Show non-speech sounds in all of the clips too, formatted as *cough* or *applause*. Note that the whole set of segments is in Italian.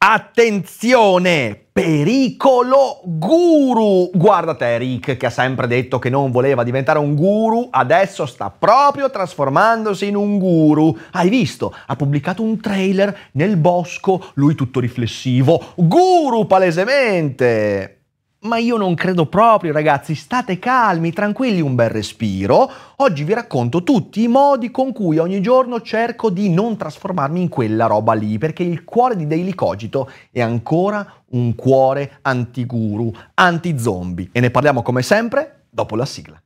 Attenzione! Pericolo guru! Guarda te, Rick, che ha sempre detto che non voleva diventare un guru, adesso sta proprio trasformandosi in un guru. Hai visto? Ha pubblicato un trailer nel bosco, lui tutto riflessivo. Guru palesemente! Ma io non credo proprio, ragazzi, state calmi, tranquilli, un bel respiro. Oggi vi racconto tutti i modi con cui ogni giorno cerco di non trasformarmi in quella roba lì, perché il cuore di Daily Cogito è ancora un cuore anti-guru, anti-zombie. E ne parliamo come sempre dopo la sigla.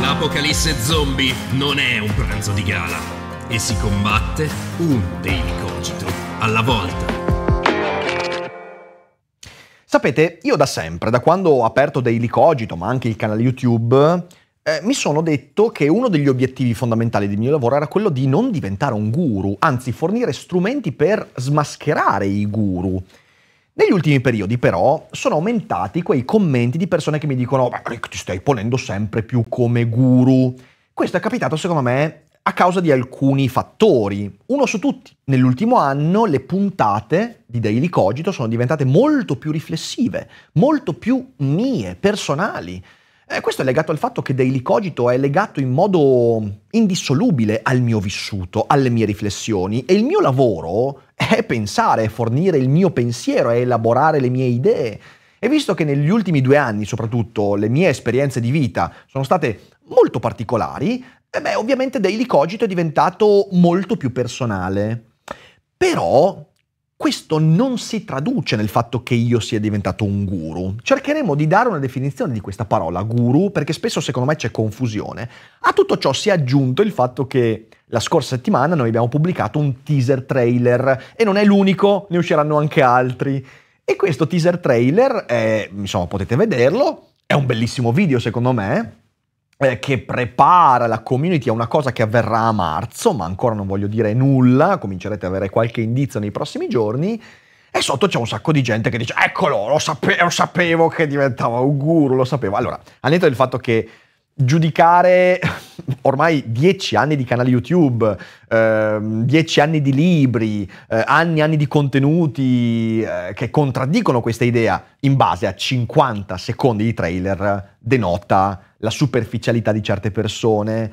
L'apocalisse zombie non è un pranzo di gala e si combatte un Daily Cogito alla volta. Sapete, io da sempre, da quando ho aperto Daily Cogito, ma anche il canale YouTube, eh, mi sono detto che uno degli obiettivi fondamentali del mio lavoro era quello di non diventare un guru, anzi fornire strumenti per smascherare i guru. Negli ultimi periodi però sono aumentati quei commenti di persone che mi dicono Rick ti stai ponendo sempre più come guru. Questo è capitato secondo me a causa di alcuni fattori. Uno su tutti, nell'ultimo anno le puntate di Daily Cogito sono diventate molto più riflessive, molto più mie, personali. Eh, questo è legato al fatto che Daily Cogito è legato in modo indissolubile al mio vissuto, alle mie riflessioni e il mio lavoro è pensare, fornire il mio pensiero, è elaborare le mie idee. E visto che negli ultimi due anni soprattutto le mie esperienze di vita sono state molto particolari, e beh, ovviamente Daily Cogito è diventato molto più personale. Però questo non si traduce nel fatto che io sia diventato un guru. Cercheremo di dare una definizione di questa parola guru perché spesso secondo me c'è confusione. A tutto ciò si è aggiunto il fatto che la scorsa settimana noi abbiamo pubblicato un teaser trailer e non è l'unico, ne usciranno anche altri. E questo teaser trailer, è, insomma potete vederlo, è un bellissimo video secondo me, eh, che prepara la community a una cosa che avverrà a marzo, ma ancora non voglio dire nulla, comincerete ad avere qualche indizio nei prossimi giorni. E sotto c'è un sacco di gente che dice: Eccolo, lo, sape- lo sapevo che diventava un guru, lo sapevo. Allora, al netto del fatto che giudicare *laughs* ormai dieci anni di canale YouTube, eh, dieci anni di libri, eh, anni e anni di contenuti eh, che contraddicono questa idea in base a 50 secondi di trailer denota la superficialità di certe persone.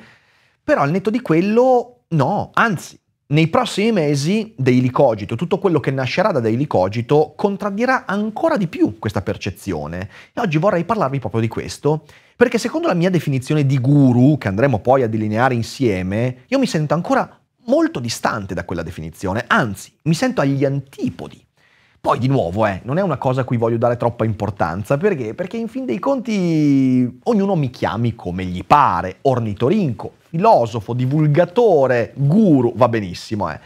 Però al netto di quello, no, anzi, nei prossimi mesi Daily Cogito, tutto quello che nascerà da Daily Cogito, contraddirà ancora di più questa percezione. E oggi vorrei parlarvi proprio di questo, perché secondo la mia definizione di guru, che andremo poi a delineare insieme, io mi sento ancora molto distante da quella definizione, anzi, mi sento agli antipodi poi di nuovo, eh, non è una cosa a cui voglio dare troppa importanza, perché? Perché in fin dei conti ognuno mi chiami come gli pare, ornitorinco, filosofo, divulgatore, guru, va benissimo, eh.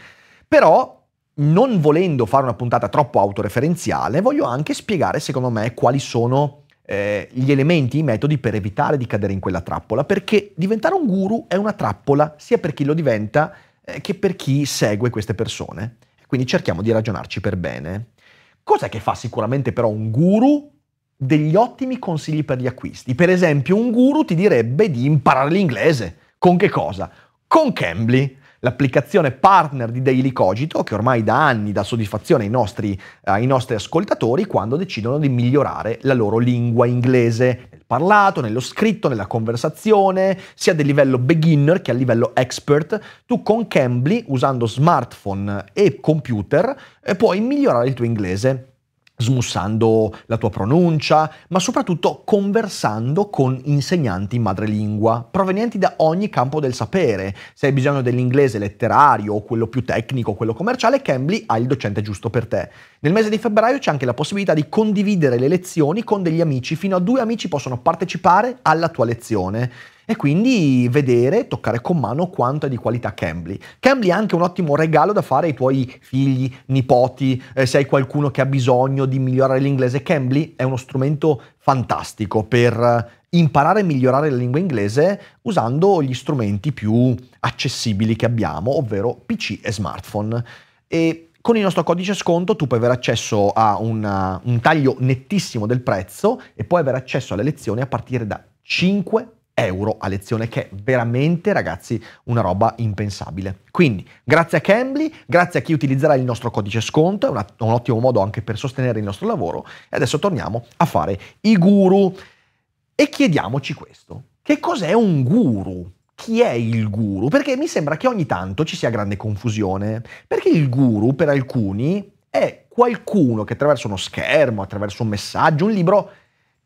Però non volendo fare una puntata troppo autoreferenziale, voglio anche spiegare secondo me quali sono eh, gli elementi, i metodi per evitare di cadere in quella trappola, perché diventare un guru è una trappola sia per chi lo diventa eh, che per chi segue queste persone. Quindi cerchiamo di ragionarci per bene. Cos'è che fa sicuramente però un guru? Degli ottimi consigli per gli acquisti. Per esempio, un guru ti direbbe di imparare l'inglese. Con che cosa? Con Cambly l'applicazione partner di Daily Cogito, che ormai da anni dà soddisfazione ai nostri, eh, ai nostri, ascoltatori quando decidono di migliorare la loro lingua inglese, nel parlato, nello scritto, nella conversazione, sia del livello beginner che a livello expert. Tu con Cambly, usando smartphone e computer, eh, puoi migliorare il tuo inglese smussando la tua pronuncia, ma soprattutto conversando con insegnanti madrelingua, provenienti da ogni campo del sapere. Se hai bisogno dell'inglese letterario quello più tecnico, quello commerciale, Cambly ha il docente giusto per te. Nel mese di febbraio c'è anche la possibilità di condividere le lezioni con degli amici, fino a due amici possono partecipare alla tua lezione e quindi vedere, toccare con mano quanto è di qualità Cambly. Cambly è anche un ottimo regalo da fare ai tuoi figli, nipoti, eh, se hai qualcuno che ha bisogno di migliorare l'inglese. Cambly è uno strumento fantastico per imparare a migliorare la lingua inglese usando gli strumenti più accessibili che abbiamo, ovvero PC e smartphone. E con il nostro codice sconto tu puoi avere accesso a una, un taglio nettissimo del prezzo e puoi avere accesso alle lezioni a partire da 5 euro a lezione, che è veramente, ragazzi, una roba impensabile. Quindi, grazie a Cambly, grazie a chi utilizzerà il nostro codice sconto, è una, un ottimo modo anche per sostenere il nostro lavoro. E adesso torniamo a fare i guru. E chiediamoci questo. Che cos'è un guru? Chi è il guru? Perché mi sembra che ogni tanto ci sia grande confusione. Perché il guru, per alcuni, è qualcuno che attraverso uno schermo, attraverso un messaggio, un libro,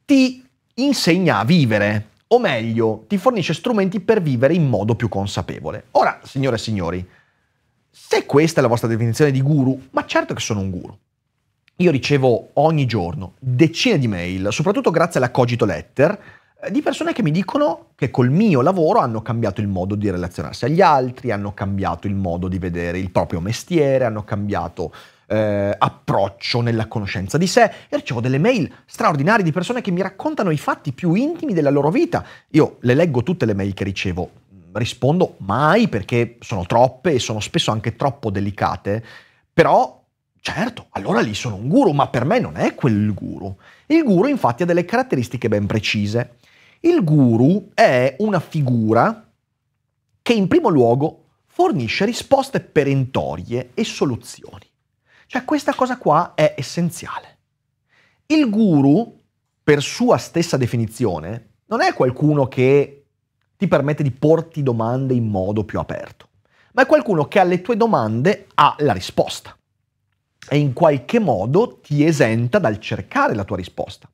ti insegna a vivere, o meglio, ti fornisce strumenti per vivere in modo più consapevole. Ora, signore e signori, se questa è la vostra definizione di guru, ma certo che sono un guru. Io ricevo ogni giorno decine di mail, soprattutto grazie alla Cogito Letter, eh, di persone che mi dicono che col mio lavoro hanno cambiato il modo di relazionarsi agli altri, hanno cambiato il modo di vedere il proprio mestiere, hanno cambiato eh, approccio nella conoscenza di sé e ricevo delle mail straordinarie di persone che mi raccontano i fatti più intimi della loro vita. Io le leggo tutte le mail che ricevo, rispondo mai perché sono troppe e sono spesso anche troppo delicate, però certo, allora lì sono un guru, ma per me non è quel guru. Il guru infatti ha delle caratteristiche ben precise. Il guru è una figura che in primo luogo fornisce risposte perentorie e soluzioni. Cioè questa cosa qua è essenziale. Il guru, per sua stessa definizione, non è qualcuno che ti permette di porti domande in modo più aperto, ma è qualcuno che alle tue domande ha la risposta e in qualche modo ti esenta dal cercare la tua risposta.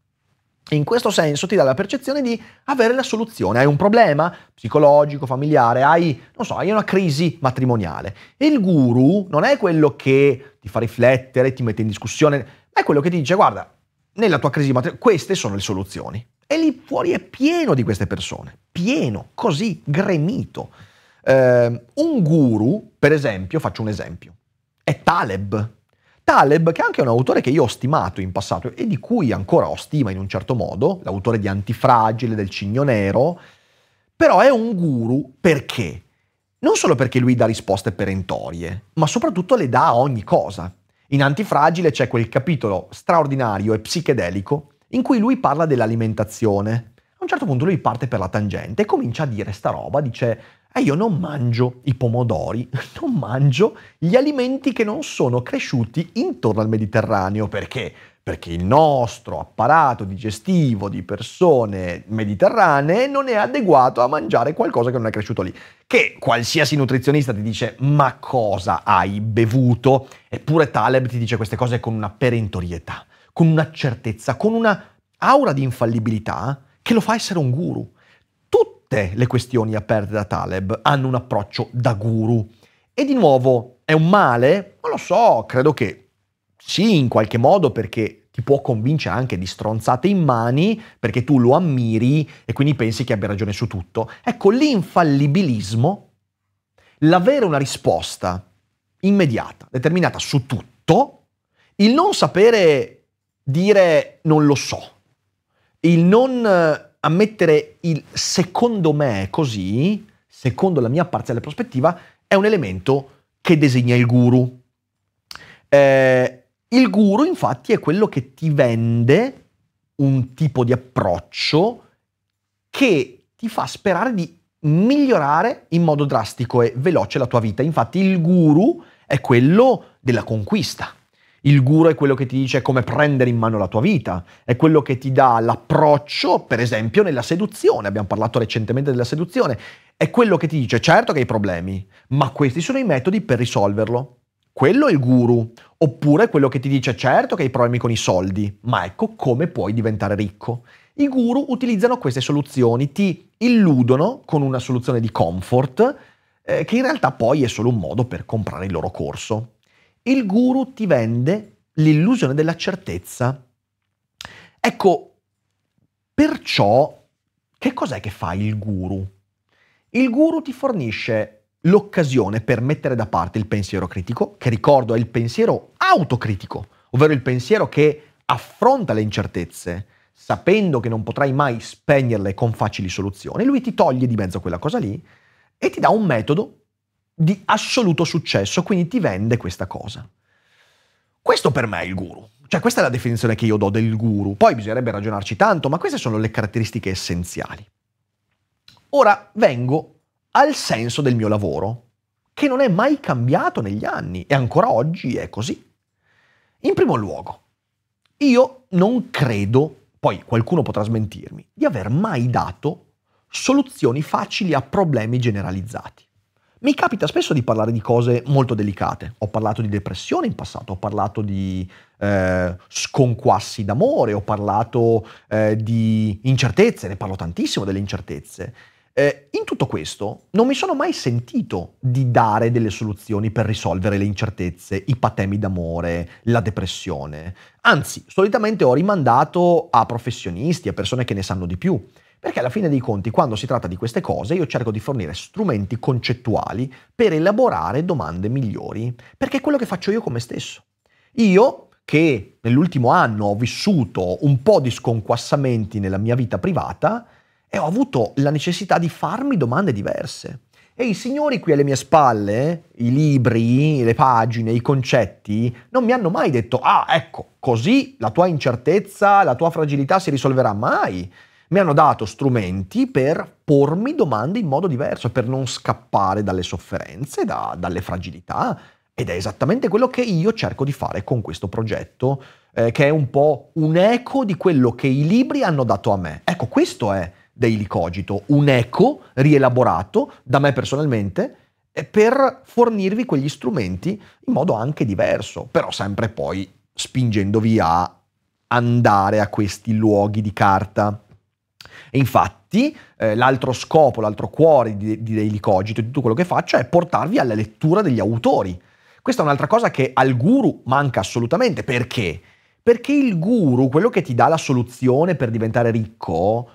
In questo senso ti dà la percezione di avere la soluzione. Hai un problema psicologico, familiare, hai, so, hai una crisi matrimoniale. E il guru non è quello che ti fa riflettere, ti mette in discussione, ma è quello che ti dice, guarda, nella tua crisi matrimoniale, queste sono le soluzioni. E lì fuori è pieno di queste persone, pieno, così, gremito. Eh, un guru, per esempio, faccio un esempio, è Taleb, Taleb, che è anche un autore che io ho stimato in passato e di cui ancora ho stima in un certo modo, l'autore di Antifragile, del Cigno Nero, però è un guru perché? Non solo perché lui dà risposte perentorie, ma soprattutto le dà a ogni cosa. In Antifragile c'è quel capitolo straordinario e psichedelico in cui lui parla dell'alimentazione. A un certo punto lui parte per la tangente e comincia a dire sta roba, dice e io non mangio i pomodori, *laughs* non mangio gli alimenti che non sono cresciuti intorno al Mediterraneo. Perché? Perché il nostro apparato digestivo di persone mediterranee non è adeguato a mangiare qualcosa che non è cresciuto lì. Che qualsiasi nutrizionista ti dice ma cosa hai bevuto? Eppure Taleb ti dice queste cose con una perentorietà, con una certezza, con una aura di infallibilità che lo fa essere un guru tutte le questioni aperte da Taleb hanno un approccio da guru. E di nuovo, è un male? Non lo so, credo che sì, in qualche modo, perché ti può convincere anche di stronzate in mani, perché tu lo ammiri e quindi pensi che abbia ragione su tutto. Ecco, l'infallibilismo, l'avere una risposta immediata, determinata su tutto, il non sapere dire non lo so, il non a mettere il secondo me così, secondo la mia parziale prospettiva, è un elemento che designa il guru. Eh, il guru infatti è quello che ti vende un tipo di approccio che ti fa sperare di migliorare in modo drastico e veloce la tua vita. Infatti il guru è quello della conquista. Il guru è quello che ti dice come prendere in mano la tua vita, è quello che ti dà l'approccio, per esempio, nella seduzione. Abbiamo parlato recentemente della seduzione. È quello che ti dice, certo che hai problemi, ma questi sono i metodi per risolverlo. Quello è il guru. Oppure quello che ti dice, certo che hai problemi con i soldi, ma ecco come puoi diventare ricco. I guru utilizzano queste soluzioni, ti illudono con una soluzione di comfort, eh, che in realtà poi è solo un modo per comprare il loro corso. Il guru ti vende l'illusione della certezza. Ecco, perciò, che cos'è che fa il guru? Il guru ti fornisce l'occasione per mettere da parte il pensiero critico, che ricordo è il pensiero autocritico, ovvero il pensiero che affronta le incertezze, sapendo che non potrai mai spegnerle con facili soluzioni, lui ti toglie di mezzo quella cosa lì e ti dà un metodo di assoluto successo, quindi ti vende questa cosa. Questo per me è il guru. Cioè questa è la definizione che io do del guru. Poi bisognerebbe ragionarci tanto, ma queste sono le caratteristiche essenziali. Ora vengo al senso del mio lavoro, che non è mai cambiato negli anni e ancora oggi è così. In primo luogo, io non credo, poi qualcuno potrà smentirmi, di aver mai dato soluzioni facili a problemi generalizzati. Mi capita spesso di parlare di cose molto delicate. Ho parlato di depressione in passato, ho parlato di eh, sconquassi d'amore, ho parlato eh, di incertezze, ne parlo tantissimo delle incertezze. Eh, in tutto questo non mi sono mai sentito di dare delle soluzioni per risolvere le incertezze, i patemi d'amore, la depressione. Anzi, solitamente ho rimandato a professionisti, a persone che ne sanno di più. Perché alla fine dei conti, quando si tratta di queste cose, io cerco di fornire strumenti concettuali per elaborare domande migliori, perché è quello che faccio io con me stesso. Io, che nell'ultimo anno ho vissuto un po' di sconquassamenti nella mia vita privata, e ho avuto la necessità di farmi domande diverse. E i signori qui alle mie spalle, i libri, le pagine, i concetti, non mi hanno mai detto, ah ecco, così la tua incertezza, la tua fragilità si risolverà mai mi hanno dato strumenti per pormi domande in modo diverso, per non scappare dalle sofferenze, da, dalle fragilità. Ed è esattamente quello che io cerco di fare con questo progetto, eh, che è un po' un eco di quello che i libri hanno dato a me. Ecco, questo è Daily Cogito, un eco rielaborato da me personalmente eh, per fornirvi quegli strumenti in modo anche diverso, però sempre poi spingendovi a andare a questi luoghi di carta e infatti eh, l'altro scopo, l'altro cuore di, di Daily Cogito, di tutto quello che faccio, è portarvi alla lettura degli autori. Questa è un'altra cosa che al guru manca assolutamente. Perché? Perché il guru, quello che ti dà la soluzione per diventare ricco,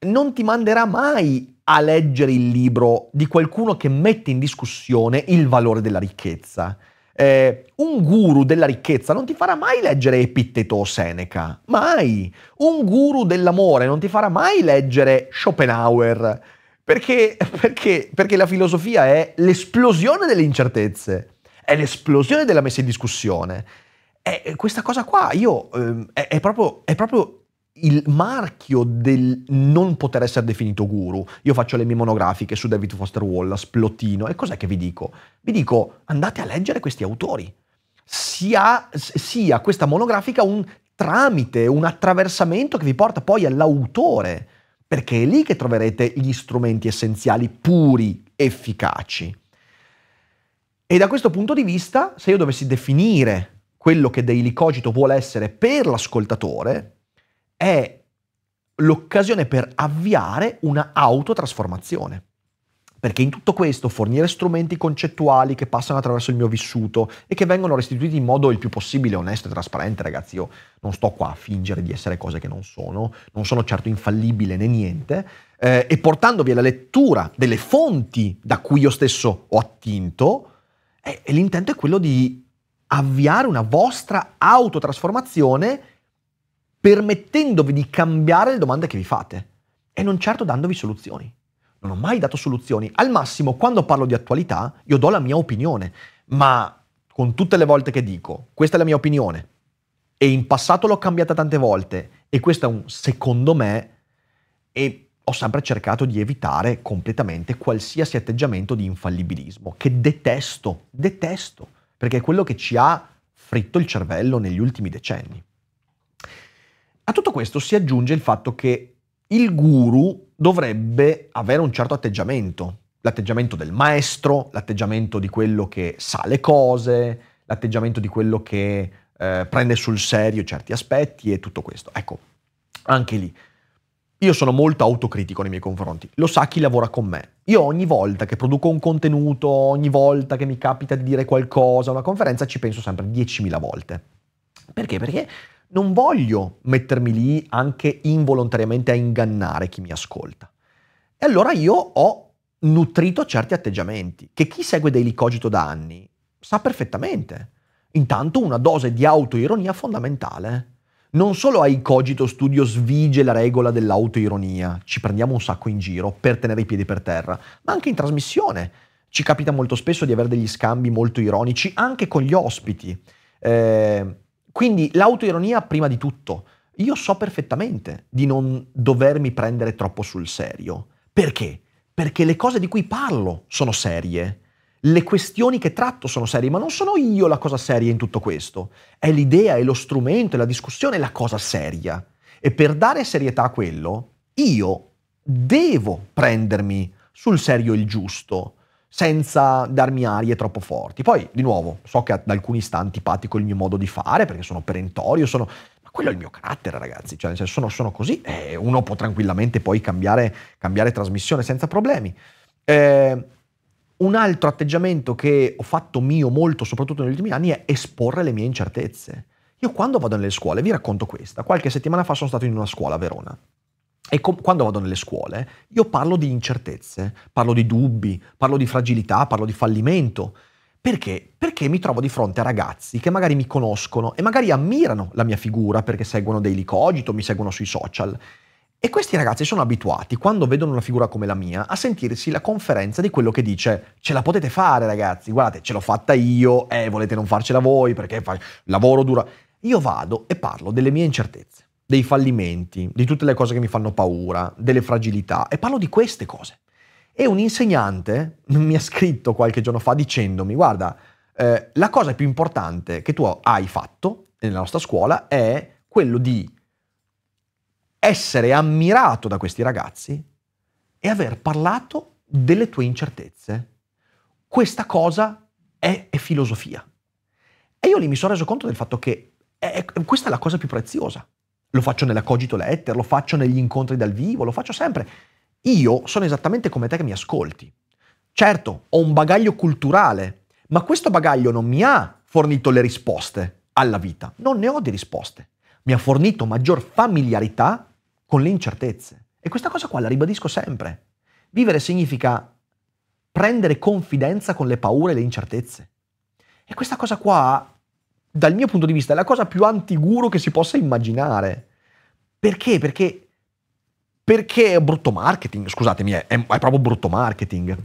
non ti manderà mai a leggere il libro di qualcuno che mette in discussione il valore della ricchezza eh, un guru della ricchezza non ti farà mai leggere Epitteto o Seneca, mai. Un guru dell'amore non ti farà mai leggere Schopenhauer, perché, *laughs* perché, perché la filosofia è l'esplosione delle incertezze, è l'esplosione della messa in discussione. E questa cosa qua, io, eh, è, è, proprio, è proprio il marchio del non poter essere definito guru. Io faccio le mie monografiche su David Foster Wallace, Plottino, e cos'è che vi dico? Vi dico andate a leggere questi autori. Sia, sia questa monografica un tramite, un attraversamento che vi porta poi all'autore, perché è lì che troverete gli strumenti essenziali puri, efficaci. E da questo punto di vista, se io dovessi definire quello che Daily Cogito vuole essere per l'ascoltatore, è l'occasione per avviare una autotrasformazione. Perché in tutto questo fornire strumenti concettuali che passano attraverso il mio vissuto e che vengono restituiti in modo il più possibile onesto e trasparente, ragazzi, io non sto qua a fingere di essere cose che non sono, non sono certo infallibile né niente, eh, e portandovi alla lettura delle fonti da cui io stesso ho attinto, eh, l'intento è quello di avviare una vostra autotrasformazione permettendovi di cambiare le domande che vi fate e non certo dandovi soluzioni. Non ho mai dato soluzioni. Al massimo, quando parlo di attualità, io do la mia opinione, ma con tutte le volte che dico, questa è la mia opinione, e in passato l'ho cambiata tante volte, e questo è un secondo me, e ho sempre cercato di evitare completamente qualsiasi atteggiamento di infallibilismo, che detesto, detesto, perché è quello che ci ha fritto il cervello negli ultimi decenni. A tutto questo si aggiunge il fatto che il guru dovrebbe avere un certo atteggiamento, l'atteggiamento del maestro, l'atteggiamento di quello che sa le cose, l'atteggiamento di quello che eh, prende sul serio certi aspetti e tutto questo. Ecco, anche lì. Io sono molto autocritico nei miei confronti, lo sa chi lavora con me. Io ogni volta che produco un contenuto, ogni volta che mi capita di dire qualcosa a una conferenza, ci penso sempre 10.000 volte. Perché? Perché non voglio mettermi lì anche involontariamente a ingannare chi mi ascolta. E allora io ho nutrito certi atteggiamenti che chi segue Daily Cogito da anni sa perfettamente. Intanto una dose di autoironia fondamentale. Non solo ai Cogito Studio svige la regola dell'autoironia, ci prendiamo un sacco in giro per tenere i piedi per terra, ma anche in trasmissione. Ci capita molto spesso di avere degli scambi molto ironici anche con gli ospiti. Eh, quindi l'autoironia prima di tutto. Io so perfettamente di non dovermi prendere troppo sul serio, Perché? Perché le cose di cui parlo sono serie. Le questioni che tratto sono serie, ma non sono io la cosa seria in tutto questo. È l'idea, è lo strumento, è la discussione, è la cosa seria. E per dare serietà a quello, io devo prendermi sul serio il giusto, senza darmi arie troppo forti. Poi, di nuovo, so che ad alcuni sta antipatico il mio modo di fare, perché sono perentorio, sono... ma quello è il mio carattere, ragazzi, cioè, senso, sono, sono così, e uno può tranquillamente poi cambiare, cambiare trasmissione senza problemi. Eh, un altro atteggiamento che ho fatto mio molto, soprattutto negli ultimi anni, è esporre le mie incertezze. Io quando vado nelle scuole, vi racconto questa, qualche settimana fa sono stato in una scuola a Verona e com- quando vado nelle scuole, io parlo di incertezze, parlo di dubbi, parlo di fragilità, parlo di fallimento. Perché? Perché mi trovo di fronte a ragazzi che magari mi conoscono e magari ammirano la mia figura perché seguono Daily Cogito, mi seguono sui social. E questi ragazzi sono abituati, quando vedono una figura come la mia, a sentirsi la conferenza di quello che dice ce la potete fare ragazzi, guardate, ce l'ho fatta io, eh, volete non farcela voi perché fa- lavoro dura. Io vado e parlo delle mie incertezze dei fallimenti, di tutte le cose che mi fanno paura, delle fragilità e parlo di queste cose. E un insegnante *laughs* mi ha scritto qualche giorno fa dicendomi, guarda, eh, la cosa più importante che tu hai fatto nella nostra scuola è quello di essere ammirato da questi ragazzi e aver parlato delle tue incertezze. Questa cosa è, è filosofia. E io lì mi sono reso conto del fatto che è, questa è la cosa più preziosa. Lo faccio nella Cogito Letter, lo faccio negli incontri dal vivo, lo faccio sempre. Io sono esattamente come te che mi ascolti. Certo, ho un bagaglio culturale, ma questo bagaglio non mi ha fornito le risposte alla vita. Non ne ho di risposte. Mi ha fornito maggior familiarità con le incertezze. E questa cosa qua la ribadisco sempre. Vivere significa prendere confidenza con le paure e le incertezze. E questa cosa qua dal mio punto di vista, è la cosa più antiguro che si possa immaginare. Perché? Perché, perché è brutto marketing, scusatemi, è, è proprio brutto marketing.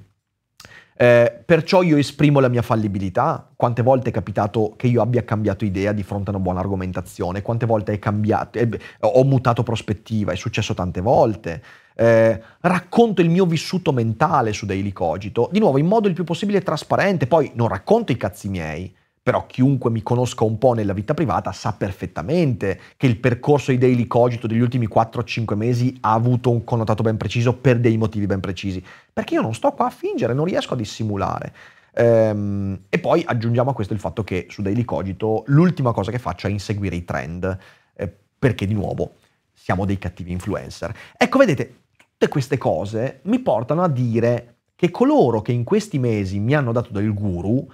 Eh, perciò io esprimo la mia fallibilità. Quante volte è capitato che io abbia cambiato idea di fronte a una buona argomentazione? Quante volte è cambiato, eh, ho mutato prospettiva? È successo tante volte. Eh, racconto il mio vissuto mentale su Daily Cogito, di nuovo in modo il più possibile trasparente. Poi non racconto i cazzi miei, però chiunque mi conosca un po' nella vita privata sa perfettamente che il percorso di Daily Cogito degli ultimi 4-5 mesi ha avuto un connotato ben preciso per dei motivi ben precisi. Perché io non sto qua a fingere, non riesco a dissimulare. Ehm, e poi aggiungiamo a questo il fatto che su Daily Cogito l'ultima cosa che faccio è inseguire i trend, eh, perché di nuovo siamo dei cattivi influencer. Ecco, vedete, tutte queste cose mi portano a dire che coloro che in questi mesi mi hanno dato del guru,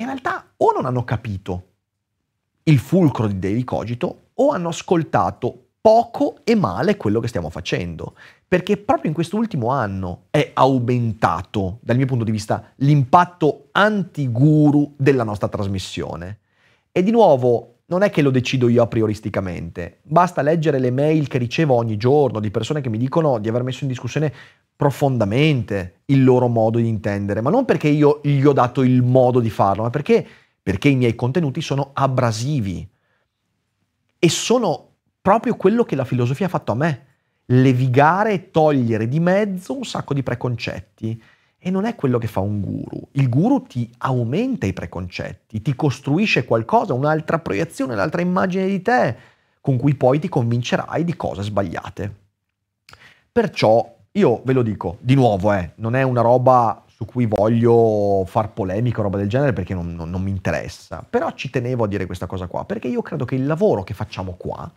in realtà o non hanno capito il fulcro di Daily Cogito o hanno ascoltato poco e male quello che stiamo facendo. Perché proprio in quest'ultimo anno è aumentato, dal mio punto di vista, l'impatto anti-guru della nostra trasmissione. E di nuovo, non è che lo decido io a prioristicamente, basta leggere le mail che ricevo ogni giorno di persone che mi dicono di aver messo in discussione profondamente il loro modo di intendere, ma non perché io gli ho dato il modo di farlo, ma perché, perché i miei contenuti sono abrasivi. E sono proprio quello che la filosofia ha fatto a me, levigare e togliere di mezzo un sacco di preconcetti. E non è quello che fa un guru. Il guru ti aumenta i preconcetti, ti costruisce qualcosa, un'altra proiezione, un'altra immagine di te, con cui poi ti convincerai di cose sbagliate. Perciò io ve lo dico, di nuovo, eh, non è una roba su cui voglio far polemica o roba del genere perché non, non, non mi interessa, però ci tenevo a dire questa cosa qua, perché io credo che il lavoro che facciamo qua,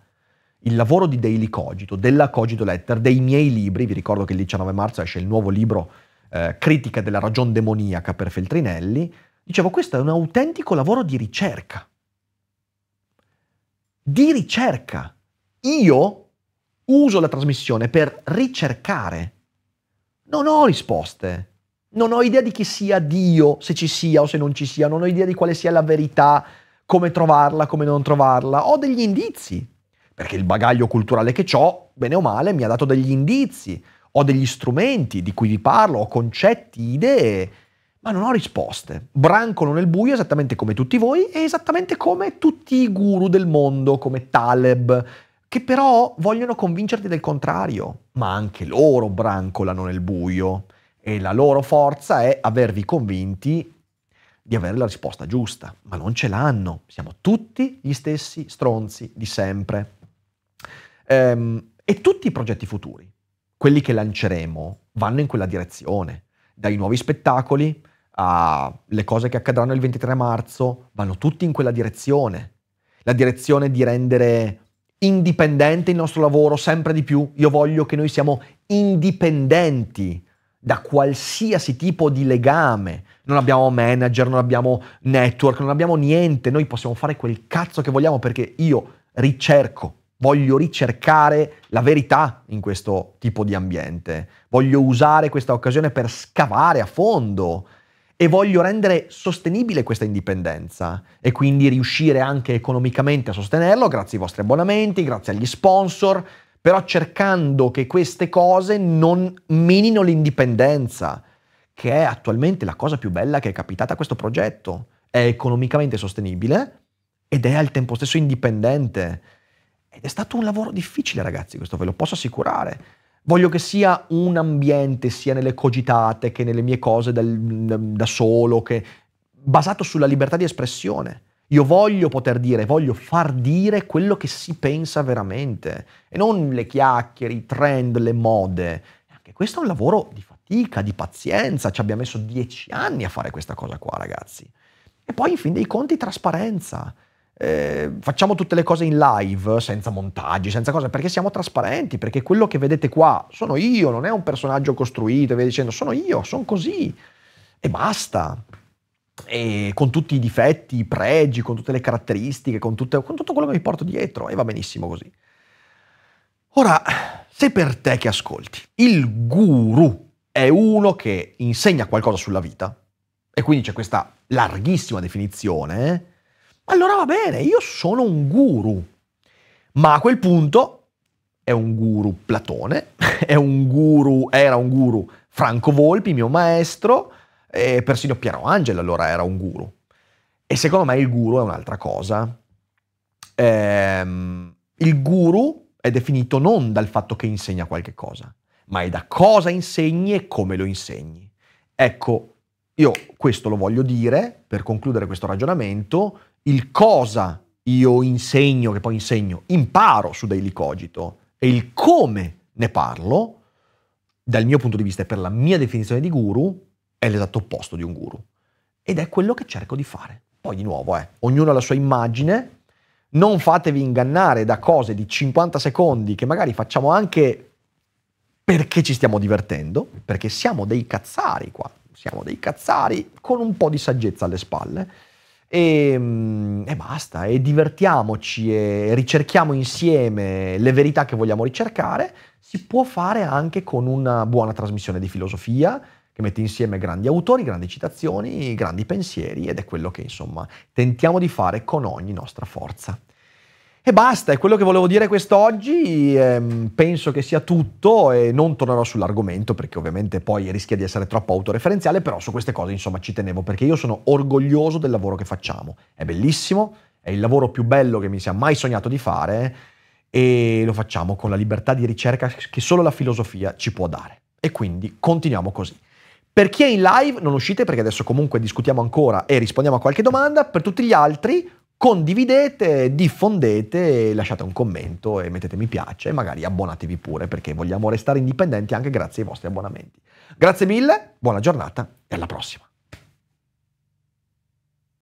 il lavoro di Daily Cogito, della Cogito Letter, dei miei libri, vi ricordo che il 19 marzo esce il nuovo libro eh, Critica della ragion demoniaca per Feltrinelli, dicevo questo è un autentico lavoro di ricerca. Di ricerca. Io uso la trasmissione per ricercare. Non ho risposte. Non ho idea di chi sia Dio, se ci sia o se non ci sia, non ho idea di quale sia la verità, come trovarla, come non trovarla. Ho degli indizi, perché il bagaglio culturale che ho, bene o male, mi ha dato degli indizi. Ho degli strumenti di cui vi parlo, ho concetti, idee, ma non ho risposte. Brancolo nel buio esattamente come tutti voi e esattamente come tutti i guru del mondo, come Taleb, che però vogliono convincerti del contrario, ma anche loro brancolano nel buio e la loro forza è avervi convinti di avere la risposta giusta, ma non ce l'hanno. Siamo tutti gli stessi stronzi di sempre. Ehm, e tutti i progetti futuri, quelli che lanceremo, vanno in quella direzione. Dai nuovi spettacoli alle cose che accadranno il 23 marzo, vanno tutti in quella direzione. La direzione di rendere indipendente il nostro lavoro sempre di più. Io voglio che noi siamo indipendenti da qualsiasi tipo di legame. Non abbiamo manager, non abbiamo network, non abbiamo niente. Noi possiamo fare quel cazzo che vogliamo perché io ricerco, voglio ricercare la verità in questo tipo di ambiente. Voglio usare questa occasione per scavare a fondo e voglio rendere sostenibile questa indipendenza e quindi riuscire anche economicamente a sostenerlo grazie ai vostri abbonamenti, grazie agli sponsor, però cercando che queste cose non minino l'indipendenza, che è attualmente la cosa più bella che è capitata a questo progetto. È economicamente sostenibile ed è al tempo stesso indipendente. Ed è stato un lavoro difficile, ragazzi, questo ve lo posso assicurare. Voglio che sia un ambiente, sia nelle cogitate che nelle mie cose del, da solo, che, basato sulla libertà di espressione. Io voglio poter dire, voglio far dire quello che si pensa veramente e non le chiacchiere, i trend, le mode. Anche questo è un lavoro di fatica, di pazienza, ci abbiamo messo dieci anni a fare questa cosa qua, ragazzi. E poi in fin dei conti trasparenza. Eh, facciamo tutte le cose in live, senza montaggi, senza cose, perché siamo trasparenti, perché quello che vedete qua sono io, non è un personaggio costruito e via dicendo, sono io, sono così. E basta e con tutti i difetti, i pregi, con tutte le caratteristiche, con, tutte, con, tutto quello che mi porto dietro e va benissimo così. Ora, se per te che ascolti il guru è uno che insegna qualcosa sulla vita, e quindi c'è questa larghissima definizione, allora va bene, io sono un guru. Ma a quel punto è un guru Platone, *laughs* è un guru, era un guru Franco Volpi, mio maestro, e persino Piero Angelo allora era un guru. E secondo me il guru è un'altra cosa. Ehm, il guru è definito non dal fatto che insegna qualche cosa, ma è da cosa insegni e come lo insegni. Ecco, io questo lo voglio dire per concludere questo ragionamento, il cosa io insegno, che poi insegno, imparo su Daily Cogito e il come ne parlo, dal mio punto di vista e per la mia definizione di guru, è l'esatto opposto di un guru. Ed è quello che cerco di fare. Poi di nuovo, eh, ognuno ha la sua immagine, non fatevi ingannare da cose di 50 secondi che magari facciamo anche perché ci stiamo divertendo, perché siamo dei cazzari qua, siamo dei cazzari con un po' di saggezza alle spalle. E, mm, e, basta, e divertiamoci e ricerchiamo insieme le verità che vogliamo ricercare, si può fare anche con una buona trasmissione di filosofia, che mette insieme grandi autori, grandi citazioni, grandi pensieri ed è quello che insomma tentiamo di fare con ogni nostra forza. E basta, è quello che volevo dire quest'oggi, ehm, penso che sia tutto e non tornerò sull'argomento perché ovviamente poi rischia di essere troppo autoreferenziale, però su queste cose insomma ci tenevo perché io sono orgoglioso del lavoro che facciamo, è bellissimo, è il lavoro più bello che mi sia mai sognato di fare e lo facciamo con la libertà di ricerca che solo la filosofia ci può dare. E quindi continuiamo così. Per chi è in live non uscite perché adesso comunque discutiamo ancora e rispondiamo a qualche domanda. Per tutti gli altri condividete, diffondete, lasciate un commento e mettete mi piace e magari abbonatevi pure perché vogliamo restare indipendenti anche grazie ai vostri abbonamenti. Grazie mille, buona giornata e alla prossima.